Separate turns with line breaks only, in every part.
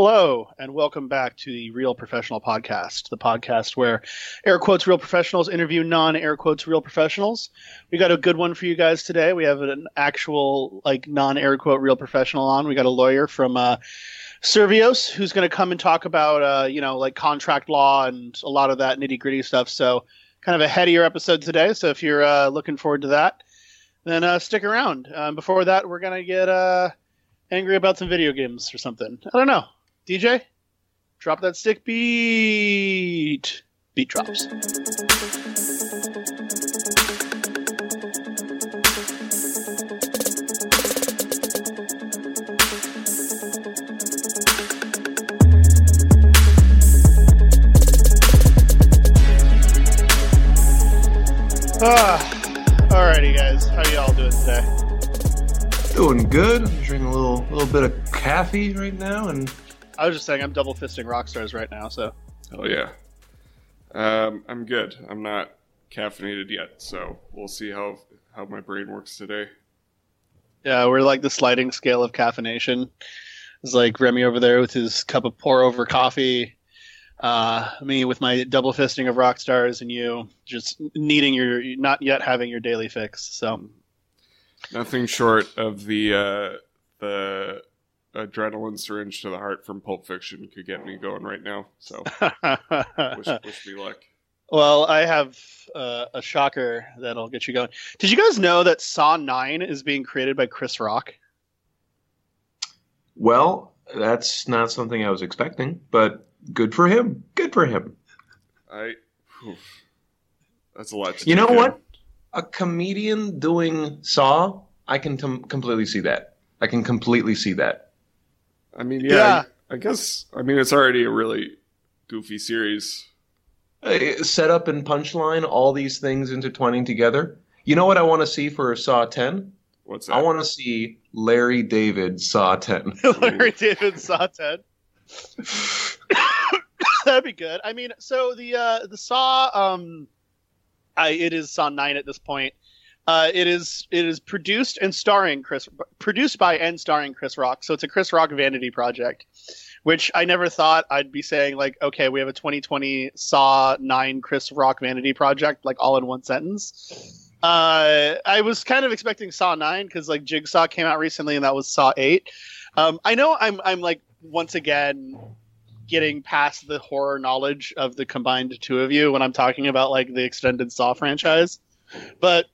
Hello, and welcome back to the Real Professional Podcast, the podcast where air quotes real professionals interview non air quotes real professionals. We got a good one for you guys today. We have an actual, like, non air quote real professional on. We got a lawyer from uh, Servios who's going to come and talk about, uh, you know, like contract law and a lot of that nitty gritty stuff. So, kind of a headier episode today. So, if you're uh, looking forward to that, then uh, stick around. Um, before that, we're going to get uh, angry about some video games or something. I don't know. DJ, drop that stick beat. Beat drops. Ah, alrighty, guys. How y'all doing today?
Doing good. I'm drinking a little little bit of coffee right now, and
I was just saying I'm double fisting rock stars right now, so
Oh yeah. Um, I'm good. I'm not caffeinated yet, so we'll see how how my brain works today.
yeah, we're like the sliding scale of caffeination. It's like Remy over there with his cup of pour over coffee. Uh, me with my double fisting of rock stars, and you just needing your not yet having your daily fix. So
Nothing short of the uh, the adrenaline syringe to the heart from Pulp Fiction could get me going right now. So wish, wish me luck.
Well, I have uh, a shocker that'll get you going. Did you guys know that Saw 9 is being created by Chris Rock?
well, that's not something I was expecting, but good for him. Good for him.
I. whew. that's a lot. To
You know
in.
what? A comedian doing Saw, I can t- completely see that. I can completely see that.
I mean, yeah,
Yeah.
I, I guess. I mean, it's already a really goofy series.
Setup and punchline, all these things intertwining together. You know what I want to see for Saw 10?
What's that?
I want to see Larry David Saw 10.
Larry David Saw 10. That'd be good. I mean, so the uh, the Saw, um, I, it is Saw 9 at this point. Uh, it is it is produced and starring Chris, produced by and starring Chris Rock. So it's a Chris Rock vanity project, which I never thought I'd be saying like, okay, we have a 2020 Saw 9 Chris Rock vanity project, like all in one sentence. Uh, I was kind of expecting Saw 9 because like Jigsaw came out recently and that was Saw 8. Um, I know I'm I'm like once again getting past the horror knowledge of the combined two of you when I'm talking about like the extended Saw franchise, but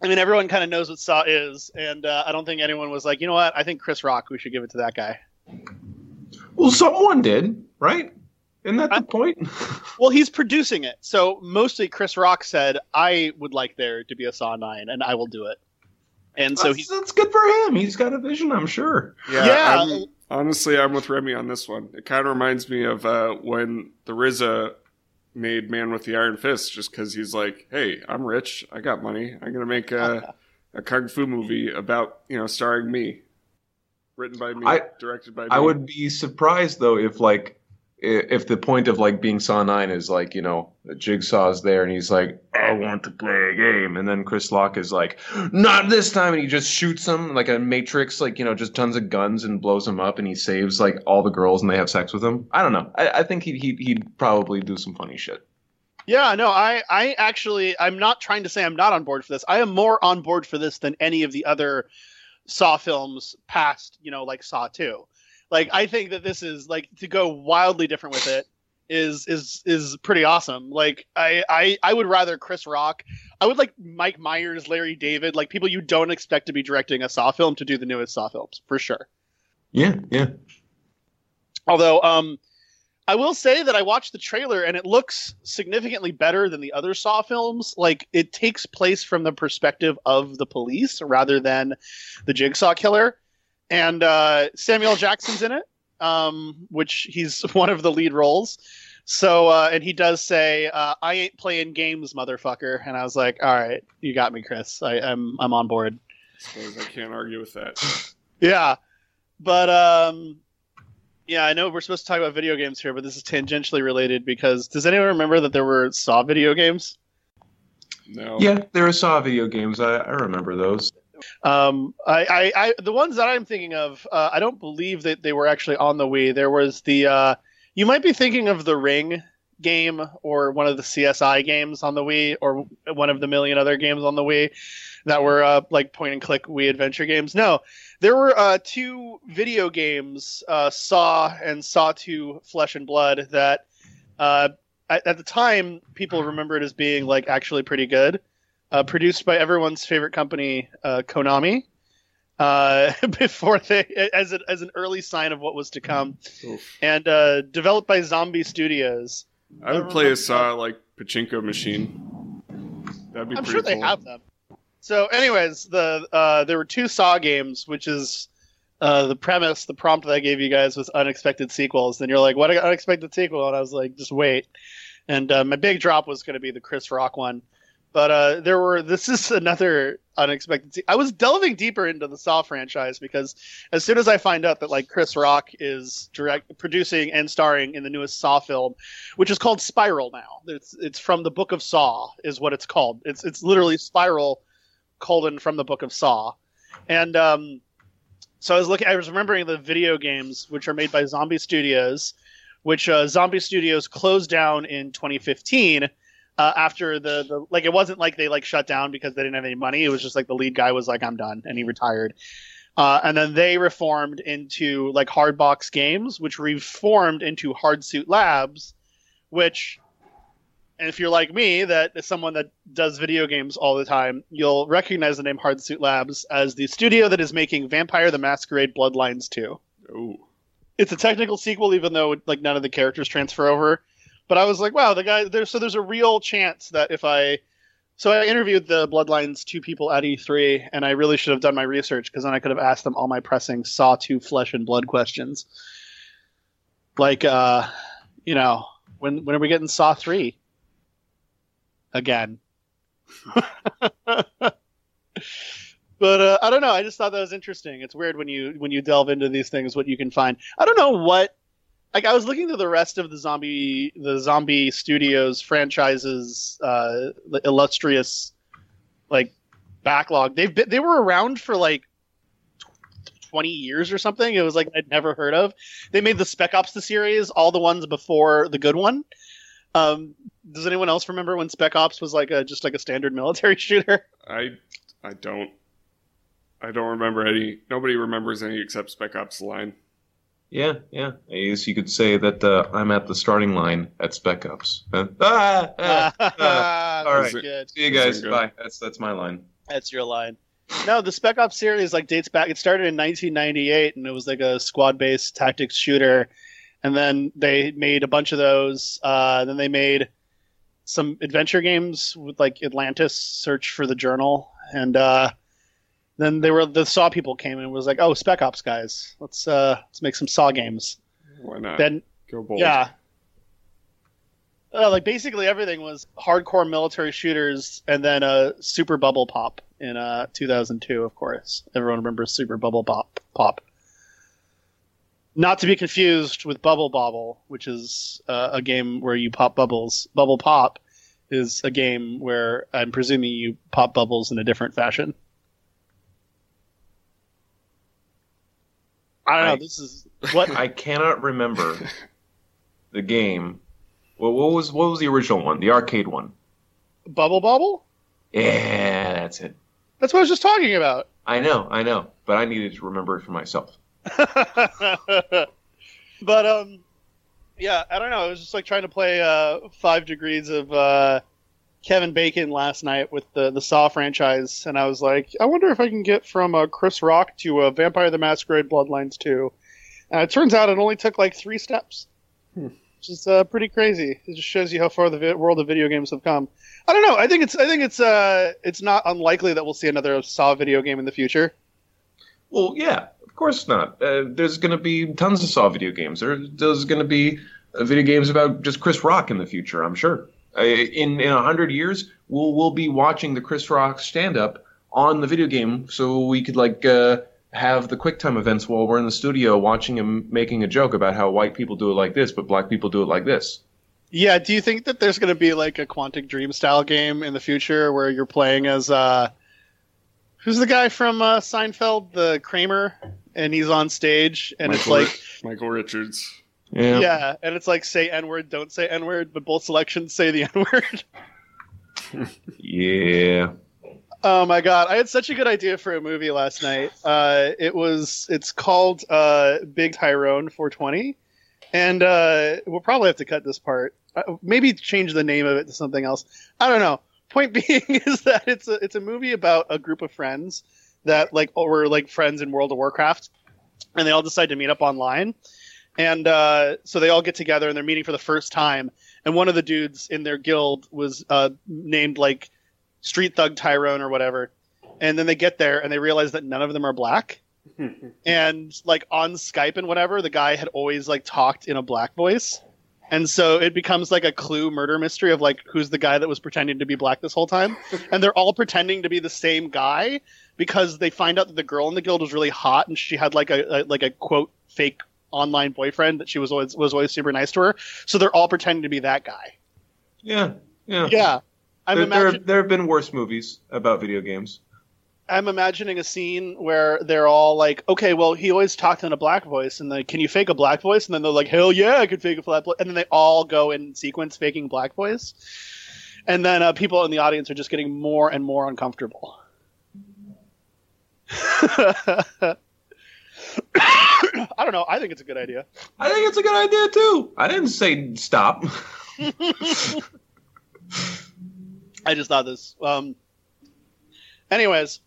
I mean everyone kind of knows what Saw is, and uh, I don't think anyone was like, you know what, I think Chris Rock, we should give it to that guy.
Well, someone did, right? Isn't that the point?
Well, he's producing it, so mostly Chris Rock said, I would like there to be a Saw nine, and I will do it. And so
that's,
he's
that's good for him. He's got a vision, I'm sure.
Yeah,
Yeah.
I'm, honestly, I'm with Remy on this one. It kind of reminds me of uh, when the RZA made Man with the Iron Fist, just because he's like, "Hey, I'm rich, I got money, I'm gonna make a, a kung fu movie about you know starring me, written by me,
I-
directed by me."
I would be surprised though if like if the point of like being Saw Nine is like you know Jigsaw's there and he's like I want to play a game and then Chris Rock is like not this time and he just shoots him like a Matrix like you know just tons of guns and blows him up and he saves like all the girls and they have sex with him. I don't know. I, I think he'd, he'd he'd probably do some funny shit.
Yeah, no, I, I actually, I'm not trying to say I'm not on board for this. I am more on board for this than any of the other Saw films past, you know, like Saw 2. Like, I think that this is like to go wildly different with it is is is pretty awesome. Like, I I I would rather Chris Rock. I would like Mike Myers, Larry David, like people you don't expect to be directing a Saw film to do the newest Saw films for sure.
Yeah, yeah.
Although, um, I will say that I watched the trailer and it looks significantly better than the other Saw films. Like it takes place from the perspective of the police rather than the Jigsaw killer, and uh, Samuel Jackson's in it, um, which he's one of the lead roles. So, uh, and he does say, uh, "I ain't playing games, motherfucker," and I was like, "All right, you got me, Chris. I, I'm I'm on board."
suppose I can't argue with that.
Yeah, but um, yeah, I know we're supposed to talk about video games here, but this is tangentially related because does anyone remember that there were Saw video games?
No,
Yeah, there are Saw video games. I, I remember those.
Um, I, I, I, the ones that I'm thinking of, uh, I don't believe that they were actually on the Wii. There was the, uh, you might be thinking of the Ring game or one of the CSI games on the Wii or one of the million other games on the Wii that were uh, like point and click Wii adventure games. No, there were uh, two video games, uh, Saw and Saw 2 Flesh and Blood, that uh, at, at, the time people remembered as being like actually pretty good. Uh, produced by everyone's favorite company, uh, Konami. before they, as, a, as an early sign of what was to come, Oof. and developed by Zombie Studios.
I would play a Saw like pachinko machine.
That'd be. I'm sure cool. they have them. So, anyways, the uh, there were two Saw games, which is uh, the premise, the prompt that I gave you guys was unexpected sequels. And you're like, what unexpected sequel? And I was like, just wait. And uh, my big drop was going to be the Chris Rock one. But uh, there were. This is another unexpected. I was delving deeper into the Saw franchise because as soon as I find out that like Chris Rock is direct producing and starring in the newest Saw film, which is called Spiral now. It's it's from the Book of Saw is what it's called. It's it's literally Spiral colon from the Book of Saw, and um, so I was looking. I was remembering the video games which are made by Zombie Studios, which uh, Zombie Studios closed down in 2015. Uh, after the, the like it wasn't like they like shut down because they didn't have any money it was just like the lead guy was like i'm done and he retired uh, and then they reformed into like hardbox games which reformed into hardsuit labs which and if you're like me, that is someone that does video games all the time, you'll recognize the name Hardsuit Labs as the studio that is making Vampire the Masquerade Bloodlines 2.
Ooh.
It's a technical sequel, even though like none of the characters transfer over. But I was like, wow, the guy there's so there's a real chance that if I so I interviewed the Bloodlines two people at E3, and I really should have done my research because then I could have asked them all my pressing Saw two flesh and blood questions. Like, uh, you know, when when are we getting Saw three? again. but uh, I don't know. I just thought that was interesting. It's weird when you when you delve into these things, what you can find. I don't know what. Like I was looking through the rest of the zombie the zombie studios franchises, uh, illustrious like backlog. They've been, they were around for like 20 years or something. It was like I'd never heard of. They made the Spec Ops the series, all the ones before the good one. Um, does anyone else remember when Spec Ops was like a just like a standard military shooter?
I I don't I don't remember any. Nobody remembers any except Spec Ops line.
Yeah, yeah. I guess you could say that uh, I'm at the starting line at Spec Ops. Uh, ah, ah, ah. All right. Good. See you guys. Bye. That's that's my line.
That's your line. No, the Spec Ops series like dates back. It started in 1998, and it was like a squad-based tactics shooter. And then they made a bunch of those. Uh, then they made some adventure games with like Atlantis, Search for the Journal, and uh, then they were the Saw people came and was like, "Oh, Spec Ops guys, let's uh, let's make some Saw games."
Why not?
Then
go bold.
Yeah. Uh, like basically everything was hardcore military shooters, and then a uh, Super Bubble Pop in uh, 2002. Of course, everyone remembers Super Bubble Pop. Pop. Not to be confused with Bubble Bobble, which is uh, a game where you pop bubbles. Bubble Pop is a game where I'm presuming you pop bubbles in a different fashion. I don't know. This is what
I cannot remember the game. Well, what was what was the original one? The arcade one.
Bubble Bobble.
Yeah, that's it.
That's what I was just talking about.
I know, I know, but I needed to remember it for myself.
but um, yeah, I don't know. I was just like trying to play uh, Five Degrees of uh, Kevin Bacon last night with the the Saw franchise, and I was like, I wonder if I can get from uh, Chris Rock to uh, Vampire the Masquerade Bloodlines 2. And it turns out it only took like three steps, hmm. which is uh, pretty crazy. It just shows you how far the vi- world of video games have come. I don't know. I think it's I think it's uh it's not unlikely that we'll see another Saw video game in the future.
Well, yeah, of course not. Uh, there's going to be tons of Saw video games. There, there's going to be uh, video games about just Chris Rock in the future. I'm sure. Uh, in in a hundred years, we'll we'll be watching the Chris Rock stand up on the video game, so we could like uh, have the QuickTime events while we're in the studio watching him making a joke about how white people do it like this, but black people do it like this.
Yeah. Do you think that there's going to be like a Quantic Dream style game in the future where you're playing as uh Who's the guy from uh, Seinfeld, the Kramer, and he's on stage, and
Michael,
it's like,
Michael Richards.
Yeah.
yeah. and it's like say N word, don't say N word, but both selections say the N word.
Yeah.
Oh my god, I had such a good idea for a movie last night. Uh, it was it's called uh, Big Tyrone 420, and uh, we'll probably have to cut this part. Uh, maybe change the name of it to something else. I don't know. Point being is that it's a it's a movie about a group of friends that like were like friends in World of Warcraft, and they all decide to meet up online, and uh, so they all get together and they're meeting for the first time. And one of the dudes in their guild was uh, named like Street Thug Tyrone or whatever. And then they get there and they realize that none of them are black. and like on Skype and whatever, the guy had always like talked in a black voice. And so it becomes like a clue murder mystery of like who's the guy that was pretending to be black this whole time. and they're all pretending to be the same guy because they find out that the girl in the guild was really hot and she had like a, a like a quote fake online boyfriend that she was always was always super nice to her. So they're all pretending to be that guy.
Yeah. Yeah.
Yeah. I'm
There, there, have, there have been worse movies about video games.
I'm imagining a scene where they're all like, okay, well, he always talked in a black voice, and like, can you fake a black voice? And then they're like, hell yeah, I could fake a black voice. And then they all go in sequence faking black voice. And then uh, people in the audience are just getting more and more uncomfortable. I don't know. I think it's a good idea.
I think it's a good idea too. I didn't say stop.
I just thought this. Um, anyways,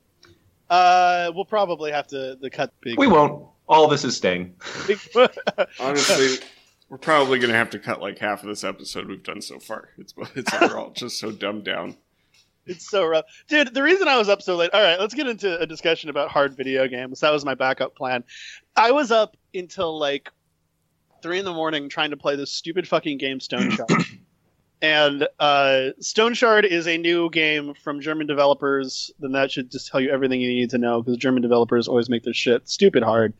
uh, we'll probably have to the cut big.
we won't. All this is staying.
Honestly, we're probably going to have to cut like half of this episode we've done so far. It's it's overall just so dumbed down.
It's so rough. Dude, the reason I was up so late. All right, let's get into a discussion about hard video games. That was my backup plan. I was up until like three in the morning trying to play this stupid fucking game, Stone Shard. and uh, Stoneshard is a new game from German developers. Then that should just tell you everything you need to know because German developers always make their shit stupid hard.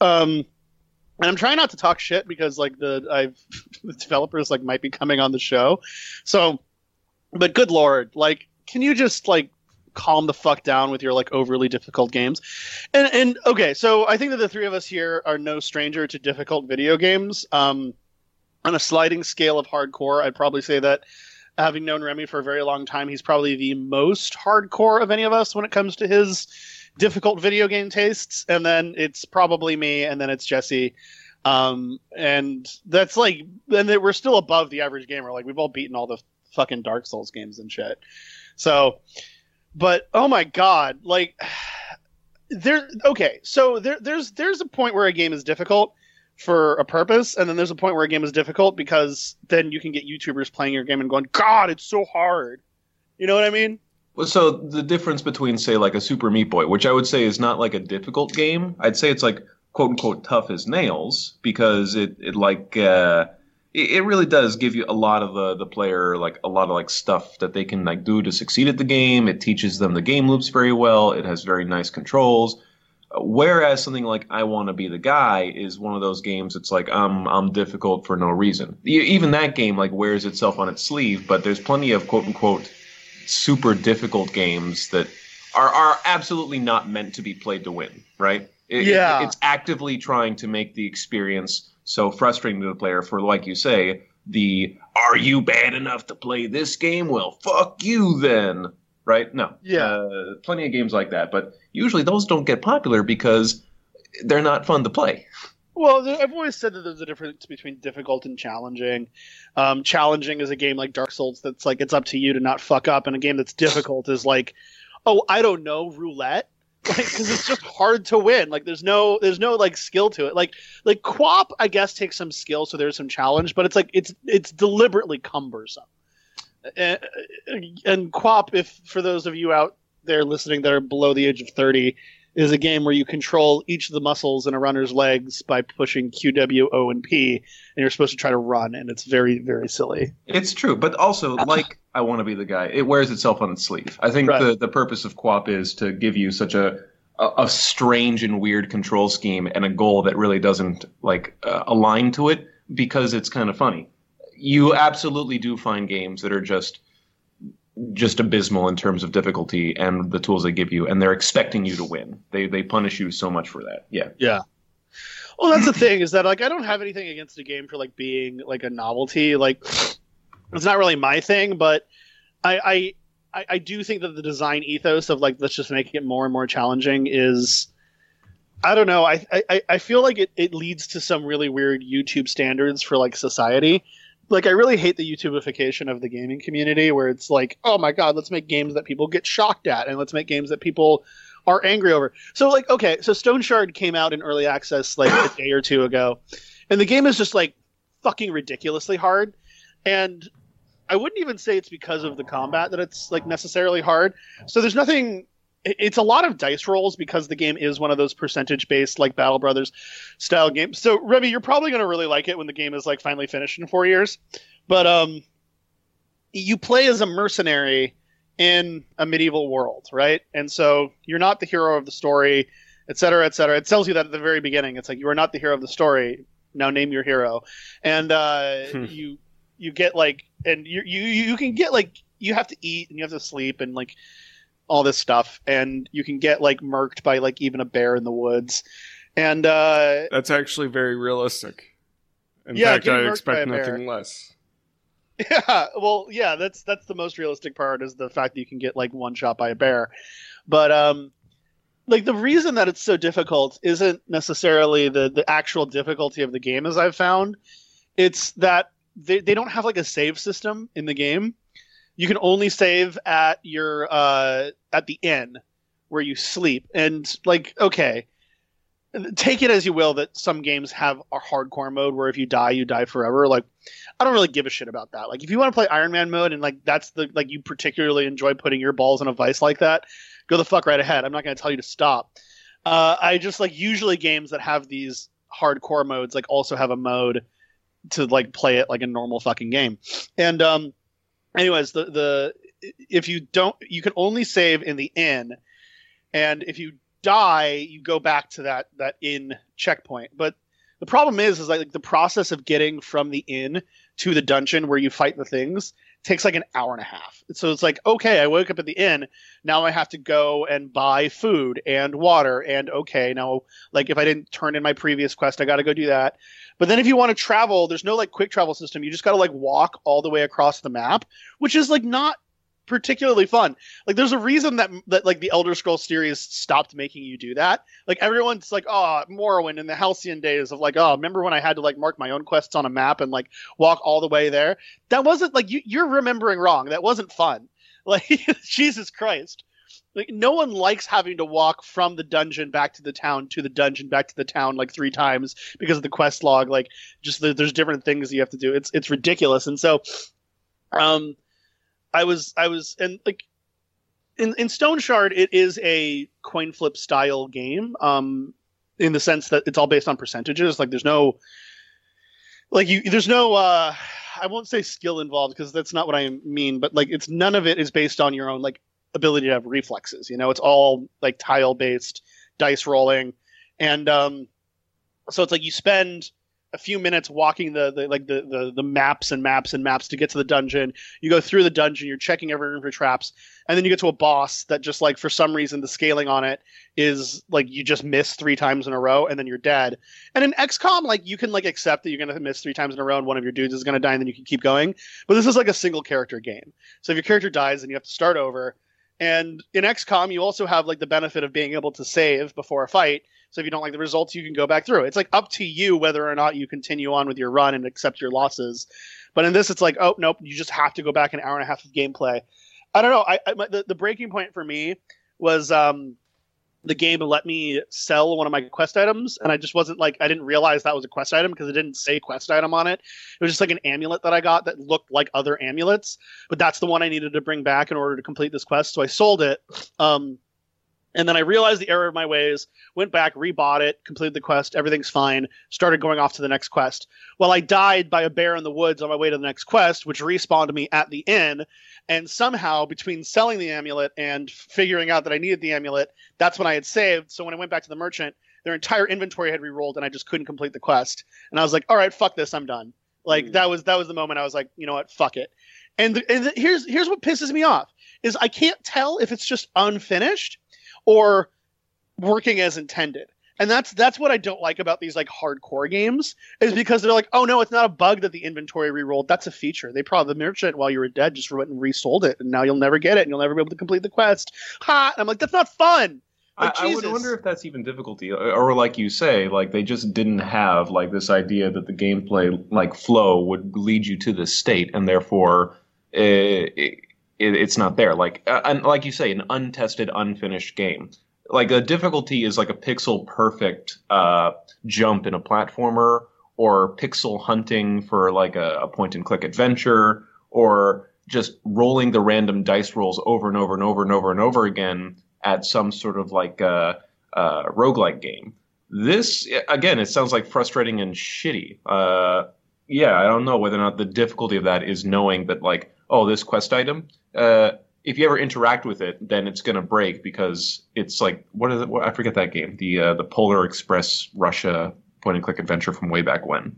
Um, and I'm trying not to talk shit because like the I've the developers like might be coming on the show, so but good lord, like, can you just like calm the fuck down with your like overly difficult games? And and okay, so I think that the three of us here are no stranger to difficult video games. Um, on a sliding scale of hardcore, I'd probably say that having known Remy for a very long time, he's probably the most hardcore of any of us when it comes to his difficult video game tastes. And then it's probably me, and then it's Jesse. Um, and that's like, and we're still above the average gamer. Like we've all beaten all the fucking Dark Souls games and shit. So, but oh my god, like there. Okay, so there, there's there's a point where a game is difficult for a purpose, and then there's a point where a game is difficult because then you can get YouTubers playing your game and going, God, it's so hard. You know what I mean?
Well, so the difference between, say, like a Super Meat Boy, which I would say is not like a difficult game, I'd say it's like quote unquote tough as nails because it, it like uh, it, it really does give you a lot of the the player like a lot of like stuff that they can like do to succeed at the game. It teaches them the game loops very well. It has very nice controls. Whereas something like I Want to Be the Guy is one of those games. It's like I'm I'm difficult for no reason. Even that game like wears itself on its sleeve. But there's plenty of quote unquote super difficult games that are are absolutely not meant to be played to win. Right? It-
Yeah.
it- it's actively trying to make the experience so frustrating to the player for, like you say, the "Are you bad enough to play this game? Well, fuck you then." Right? No.
Yeah.
Uh, plenty of games like that, but usually those don't get popular because they're not fun to play.
Well, I've always said that there's a difference between difficult and challenging. Um, challenging is a game like Dark Souls that's like it's up to you to not fuck up, and a game that's difficult is like, oh, I don't know, roulette, like because it's just hard to win. Like there's no there's no like skill to it. Like like QWOP, I guess takes some skill, so there's some challenge, but it's like it's it's deliberately cumbersome. And, and QWOP, if for those of you out there listening that are below the age of thirty, is a game where you control each of the muscles in a runner's legs by pushing Q, W, O, and P, and you're supposed to try to run, and it's very, very silly.
It's true, but also uh, like I want to be the guy. It wears itself on its sleeve. I think
Right.
the the purpose of QWOP is to give you such a a, a strange and weird control scheme and a goal that really doesn't like uh, align to it because it's kind of funny. You absolutely do find games that are just just abysmal in terms of difficulty and the tools they give you, and they're expecting you to win. They they punish you so much for that. Yeah.
Yeah. Well, that's the thing is that like I don't have anything against a game for like being like a novelty. Like it's not really my thing, but I I I do think that the design ethos of like let's just make it more and more challenging is I don't know. I I, I feel like it, it leads to some really weird YouTube standards for like society. Like I really hate the YouTubeification of the gaming community where it's like, oh my god, let's make games that people get shocked at and let's make games that people are angry over. So like okay, so Stoneshard came out in early access like a day or two ago. And the game is just like fucking ridiculously hard. And I wouldn't even say it's because of the combat that it's like necessarily hard. So there's nothing it's a lot of dice rolls because the game is one of those percentage based like Battle Brothers style games. So Remy, you're probably going to really like it when the game is like finally finished in 4 years. But um you play as a mercenary in a medieval world, right? And so you're not the hero of the story, et cetera, et cetera. It tells you that at the very beginning. It's like you are not the hero of the story. Now name your hero, and uh,
Hmm.
you you get like, and you you you can get like you have to eat and you have to sleep and like all this stuff, and you can get like murked by like even a bear in the woods, and uh,
That's actually very realistic. In
Yeah,
fact, I expect
by a bear.
nothing less.
Yeah, well, yeah, that's that's the most realistic part is the fact that you can get like one shot by a bear. But um like the reason that it's so difficult isn't necessarily the the actual difficulty of the game as I've found. It's that they, they don't have like a save system in the game. You can only save at your uh at the inn where you sleep. And like okay, take it as you will that some games have a hardcore mode where if you die you die forever like I don't really give a shit about that. Like if you want to play Iron Man mode and like that's the like you particularly enjoy putting your balls in a vice like that, go the fuck right ahead. I'm not going to tell you to stop. Uh, I just like usually games that have these hardcore modes like also have a mode to like play it like a normal fucking game. And um anyways, the the if you don't you can only save in the inn and if you die, you go back to that that inn checkpoint. But the problem is is like the process of getting from the inn to the dungeon where you fight the things takes like an hour and a half. So it's like, okay, I woke up at the inn. Now I have to go and buy food and water. And okay, now, like, if I didn't turn in my previous quest, I got to go do that. But then if you want to travel, there's no like quick travel system. You just got to like walk all the way across the map, which is like not particularly fun. Like, there's a reason that that like the Elder Scrolls series stopped making you do that. Like, everyone's like, oh, Morrowind in the Halcyon days of like, oh, remember when I had to like mark my own quests on a map and like walk all the way there? That wasn't like you, you're remembering wrong. That wasn't fun. Like, Jesus Christ. Like no one likes having to walk from the dungeon back to the town to the dungeon back to the town like three times because of the quest log. Like just the, there's different things you have to do. It's it's ridiculous. And so, um, I was I was and like in in Stoneshard, it is a coin flip style game. Um, in the sense that it's all based on percentages. Like there's no like you there's no uh I won't say skill involved because that's not what I mean, but like it's none of it is based on your own like ability to have reflexes. You know, it's all like tile based dice rolling, and um, so it's like you spend a few minutes walking the, the like the, the the maps and maps and maps to get to the dungeon. You go through the dungeon, you're checking every room for traps, and then you get to a boss that just like for some reason the scaling on it is like you just miss three times in a row and then you're dead. And in XCOM, like you can like accept that you're gonna miss three times in a row and one of your dudes is gonna die and then you can keep going. But this is like a single character game. So if your character dies, then you have to start over. And in XCOM, you also have like the benefit of being able to save before a fight. So if you don't like the results, you can go back through. It's like up to you whether or not you continue on with your run and accept your losses. But in this, it's like, oh nope, you just have to go back an hour and a half of gameplay. I don't know. I, I the, the breaking point for me was um, the game let me sell one of my quest items, and I just wasn't like I didn't realize that was a quest item because it didn't say quest item on it. It was just like an amulet that I got that looked like other amulets, but that's the one I needed to bring back in order to complete this quest. So I sold it. Um, and then I realized the error of my ways, went back, rebought it, completed the quest, everything's fine, started going off to the next quest. Well, I died by a bear in the woods on my way to the next quest, which respawned me at the inn. And somehow, between selling the amulet and figuring out that I needed the amulet, that's when I had saved. So when I went back to the merchant, their entire inventory had re-rolled, and I just couldn't complete the quest. And I was like, "All right, fuck this, I'm done." Like
Hmm.
that was that was the moment I was like, "You know what? Fuck it." And, the, and the, here's here's what pisses me off is I can't tell if it's just unfinished or working as intended. And that's that's what I don't like about these like hardcore games is because they're like, oh no, it's not a bug that the inventory re-rolled. That's a feature. They probably the merchant while you were dead just went and resold it, and now you'll never get it, and you'll never be able to complete the quest. Ha! And I'm like, that's not fun. Like,
I, I, would wonder if that's even difficulty, or, like you say, like they just didn't have like this idea that the gameplay like flow would lead you to this state, and therefore it, it, it's not there. Like uh, like you say, an untested, unfinished game. Like a difficulty is like a pixel perfect uh, jump in a platformer, or pixel hunting for like a, a point and click adventure, or just rolling the random dice rolls over and over and over and over and over again at some sort of like a, uh, roguelike game. This again, it sounds like frustrating and shitty. Uh, yeah, I don't know whether or not the difficulty of that is knowing that like, oh, this quest item. Uh, if you ever interact with it, then it's gonna break because it's like what is it? What, I forget that game. The uh, the Polar Express Russia point and click adventure from way back when.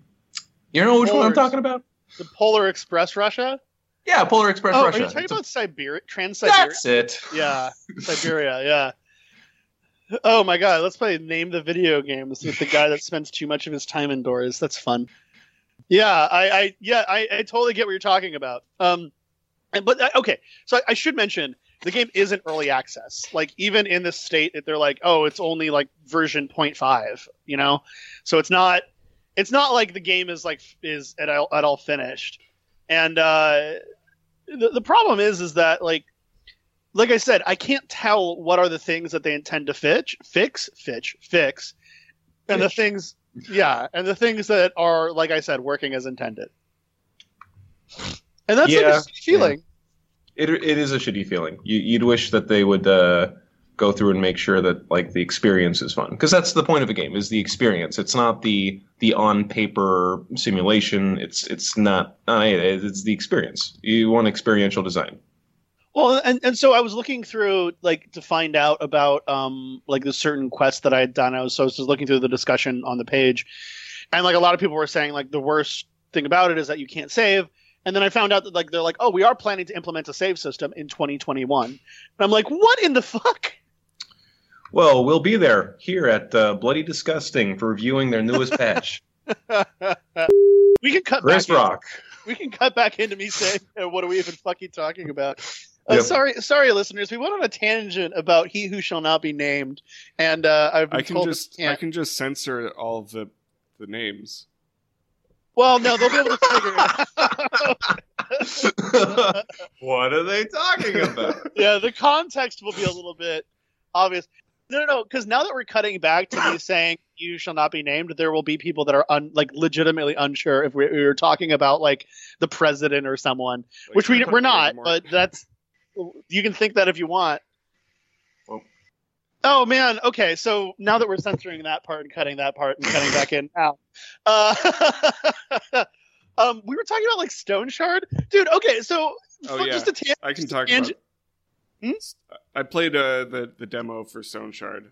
You know which Polar, one I'm talking about?
The Polar Express Russia.
Yeah, Polar Express
oh,
Russia.
Are you talking it's about a... Syberia? Trans Siberia?
That's it.
Yeah, Syberia. Yeah. Oh my god, let's play name the video games with the guy that spends too much of his time indoors. That's fun. Yeah, I, I yeah, I, I totally get what you're talking about. Um, and, but uh, okay, so I, I should mention the game isn't early access. Like even in this state, they're like, oh, it's only like version 0.5, you know, so it's not it's not like the game is like is at all, at all finished. And uh, the, the problem is is that like like I said, I can't tell what are the things that they intend to fix, fix, fix, fix, and the things, yeah, and the things that are, like I said, working as intended. And that's yeah, like a shitty feeling.
Yeah. It it is a shitty feeling. You, would wish that they would uh, go through and make sure that like the experience is fun. Because that's the point of a game is the experience. It's not the the on paper simulation. It's it's not uh, it's the experience. You want experiential design.
Well and, and so i was looking through like to find out about um like the certain quests that i had done. I was so i was just looking through the discussion on the page. And like a lot of people were saying like the worst thing about it is that you can't save and then I found out that like they're like, oh, we are planning to implement a save system in 2021. And I'm like, what in the fuck?
Well, we'll be there here at uh, Bloody Disgusting for reviewing their newest patch.
we can cut
Chris
back
Rock.
In, we can cut back into me saying, "What are we even fucking talking about?" Uh, yep. Sorry, sorry, listeners. We went on a tangent about he who shall not be named, and uh, I've been
I can
told
just I can just censor all of the the names.
Well, no, they'll be able to figure
it out. what are they talking about?
Yeah, the context will be a little bit obvious. No, no, no. Because now that we're cutting back to me saying you shall not be named, there will be people that are un, like legitimately unsure if we, we were talking about like the president or someone, like, which we we're not. Anymore. But that's you can think that if you want. Oh man. Okay. So now that we're censoring that part and cutting that part and cutting back in now, uh, um, we were talking about like Stoneshard, dude. Okay. So
oh, yeah. just a tangent. I can talk about. Hmm? I played uh, the the demo for Stoneshard.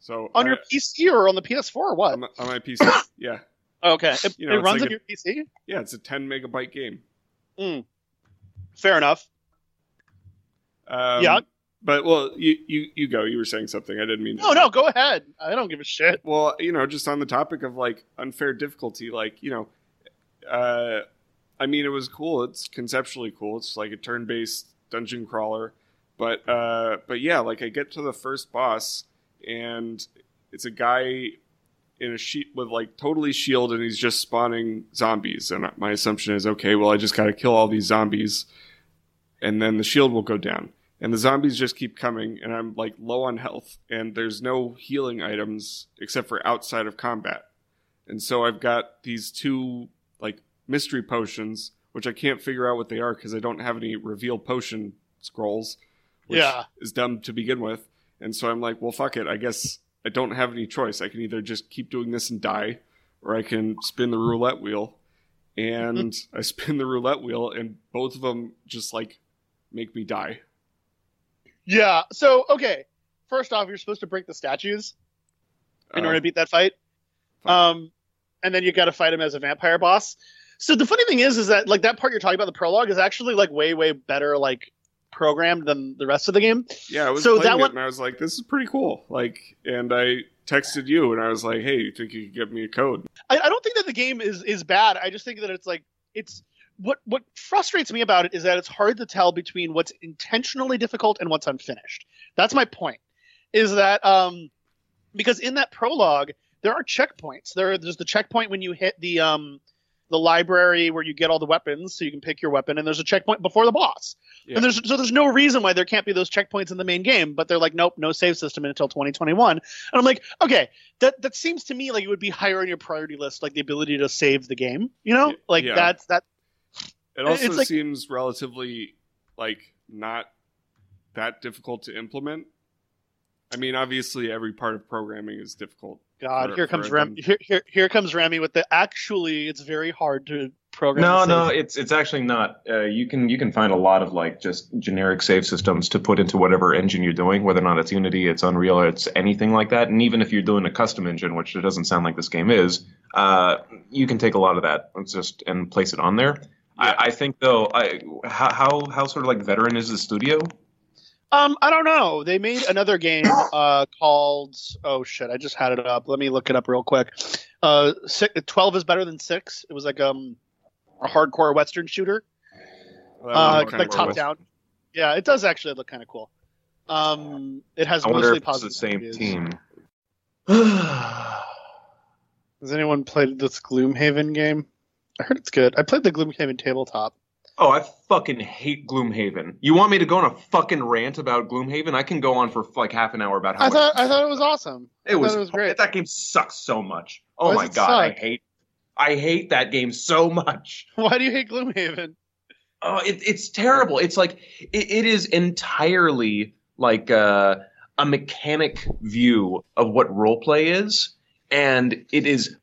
So
on
I,
your PC or on the PS4 or what?
On, on my PC, yeah.
Okay, it, you know, it runs like on a, your PC.
Yeah, it's a 10 megabyte game.
Mm. Fair enough.
Um, yeah, but well, you, you you go. You were saying something. I didn't mean.
No, no, go ahead. I don't give a shit.
Well, you know, just on the topic of like unfair difficulty, like you know, uh, I mean, it was cool. It's conceptually cool. It's like a turn-based dungeon crawler but uh, but yeah, like I get to the first boss, and it's a guy in a sheet with like totally shield, and he's just spawning zombies. And my assumption is, okay, well, I just got to kill all these zombies, and then the shield will go down. And the zombies just keep coming, and I'm like low on health, and there's no healing items except for outside of combat. And so I've got these two like mystery potions, which I can't figure out what they are because I don't have any reveal potion scrolls which
yeah.
is dumb to begin with. And so I'm like, well, fuck it. I guess I don't have any choice. I can either just keep doing this and die, or I can spin the roulette wheel. And mm-hmm. I spin the roulette wheel, and both of them just like make me die.
Yeah. So okay. First off, you're supposed to break the statues in uh, order to beat that fight. Um, and then you got to fight him as a vampire boss. So the funny thing is, is that like that part you're talking about, the prologue, is actually like way, way better like programmed than the rest of the game.
Yeah, I was
So
playing
that
it
one-
and I was like, "This is pretty cool." Like, and I texted you and I was like, "Hey, you think you could get me a code?"
I, I don't think that the game is is bad. I just think that it's like it's what what frustrates me about it is that it's hard to tell between what's intentionally difficult and what's unfinished. That's my point. Is that um because in that prologue there are checkpoints. There there's the checkpoint when you hit the um the library where you get all the weapons so you can pick your weapon and there's a checkpoint before the boss.
Yeah.
And there's so there's no reason why there can't be those checkpoints in the main game, but they're like nope, no save system until 2021. And I'm like, okay, that that seems to me like it would be higher on your priority list, like the ability to save the game. You know, like
yeah.
that's that.
It also
like-
seems relatively like not that difficult to implement. I mean, obviously, every part of programming is difficult.
God,
For-
here comes
a
Rem. Here, here, here comes Remy with the. Actually, it's very hard to program.
No, no,
save.
it's it's actually not. Uh, you can you can find a lot of like just generic save systems to put into whatever engine you're doing, whether or not it's Unity, it's Unreal, or it's anything like that. And even if you're doing a custom engine, which it doesn't sound like this game is, uh, you can take a lot of that and just and place it on there.
Yeah.
I, I think though, I how, how how sort of like veteran is the studio?
Um, I don't know. They made another game uh, called. Oh shit! I just had it up. Let me look it up real quick. Uh, six, Twelve is better than six. It was like um a hardcore Western shooter.
That
Uh, like top
cool.
down. Yeah, it does actually look kind of cool. Um, it has
I
mostly
if it's the same
reviews.
team.
Has anyone played this Gloomhaven game? I heard it's good. I played the Gloomhaven tabletop.
Oh, I fucking hate Gloomhaven. You want me to go on a fucking rant about Gloomhaven? I can go on for like half an hour about how
I
much
thought I thought it was awesome.
It was,
it was great.
That game sucks so much. Oh
Why does
my
it
god, I
suck?
hate I hate that game so much.
Why do you hate Gloomhaven?
Oh, it, it's terrible. It's like it, it is entirely like uh, a mechanic view of what roleplay is, and it is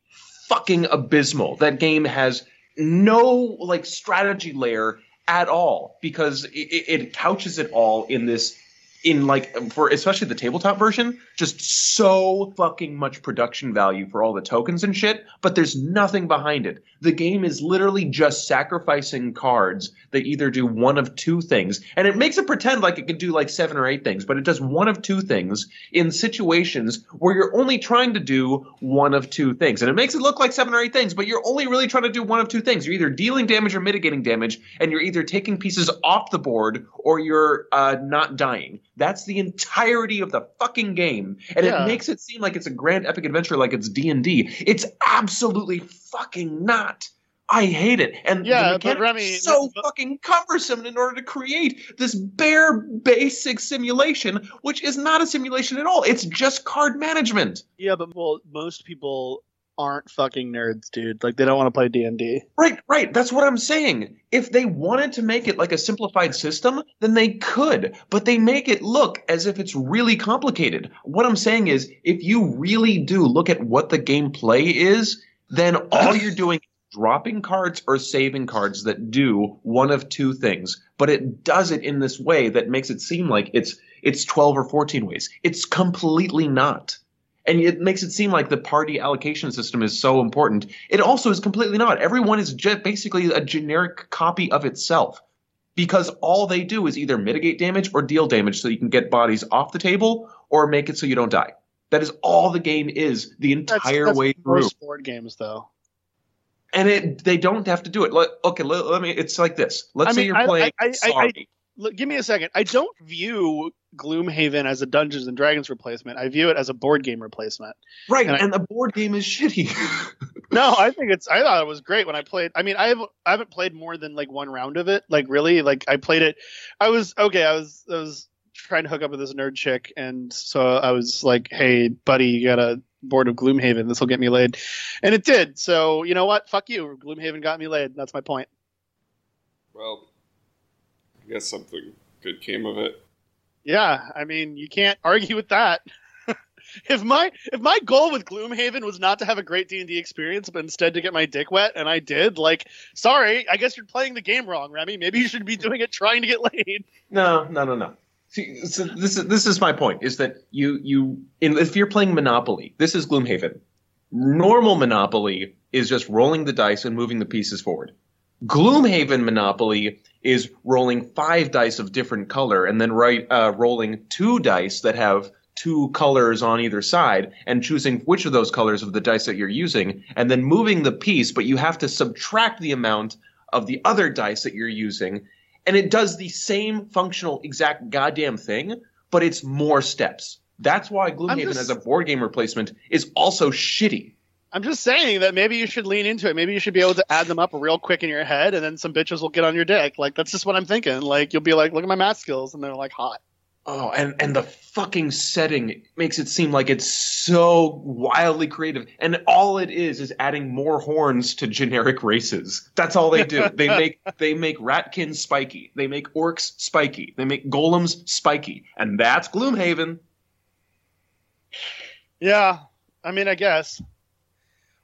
fucking abysmal. That game has no like strategy layer at all because it, it couches it all in this in like for especially the tabletop version just so fucking much production value for all the tokens and shit but there's nothing behind it. The game is literally just sacrificing cards that either do one of two things and it makes it pretend like it can do like seven or eight things but it does one of two things in situations where you're only trying to do one of two things. And it makes it look like seven or eight things but you're only really trying to do one of two things. You're either dealing damage or mitigating damage and you're either taking pieces off the board or you're uh, not dying that's the entirety of the fucking game and
Yeah.
it makes it seem like it's a grand epic adventure like it's d&d it's absolutely fucking not I hate it, and
Yeah,
the
but
mechanics
Remy-
so
but-
fucking cumbersome in order to create this bare basic simulation, which is not a simulation at all. It's just card management.
Yeah, but well, most people aren't fucking nerds, dude. Like they don't want to play D and D.
Right, right. That's what I'm saying. If they wanted to make it like a simplified system, then they could, but they make it look as if it's really complicated. What I'm saying is, if you really do look at what the gameplay is, then all you're doing is dropping cards or saving cards that do one of two things, but it does it in this way that makes it seem like it's it's 12 or 14 ways. It's completely not. And it makes it seem like the party allocation system is so important. It also is completely not. Everyone is just basically a generic copy of itself because all they do is either mitigate damage or deal damage so you can get bodies off the table or make it so you don't die. That is all the game is the entire
that's
way through.
most board games, though.
And it they don't have to do it. Let, okay, let, let me. It's like this. Let's
I
say
mean,
you're
I-
playing.
I- I-
Sorry.
Look, give me a second. I don't view Gloomhaven as a Dungeons and Dragons replacement. I view it as a board game replacement.
right,
and I-
and the board game is shitty.
No, I think it's. I thought it was great when I played. I mean, I have I haven't played more than like one round of it. Like really, like I played it. I was okay. I was I was trying to hook up with this nerd chick, and so I was like, "Hey, buddy, you got a board of Gloomhaven? This will get me laid," and it did. So you know what? Fuck you. Gloomhaven got me laid. That's my point.
Well, I guess something good came of it.
Yeah, I mean, you can't argue with that. if my if my goal with Gloomhaven was not to have a great D and D experience, but instead to get my dick wet, and I did, like, sorry, I guess you're playing the game wrong, Remy. Maybe you should be doing it trying to get laid.
No, no, no, no. See, so this is this is my point: is that you you in, if you're playing Monopoly, this is Gloomhaven. Normal Monopoly is just rolling the dice and moving the pieces forward. Gloomhaven Monopoly is rolling five dice of different color and then right, uh, rolling two dice that have two colors on either side and choosing which of those colors of the dice that you're using and then moving the piece, but you have to subtract the amount of the other dice that you're using. And it does the same functional exact goddamn thing, but it's more steps. That's why Gloomhaven
just-
as a board game replacement is also shitty.
I'm just saying that maybe you should lean into it. Maybe you should be able to add them up real quick in your head, and then some bitches will get on your dick. Like that's just what I'm thinking. Like you'll be like, "Look at my math skills," and they're like, "Hot."
Oh, and and the fucking setting makes it seem like it's so wildly creative, and all it is is adding more horns to generic races. That's all they do. they make they make ratkins spiky, they make orcs spiky, they make golems spiky, and that's Gloomhaven.
Yeah, I mean, I guess.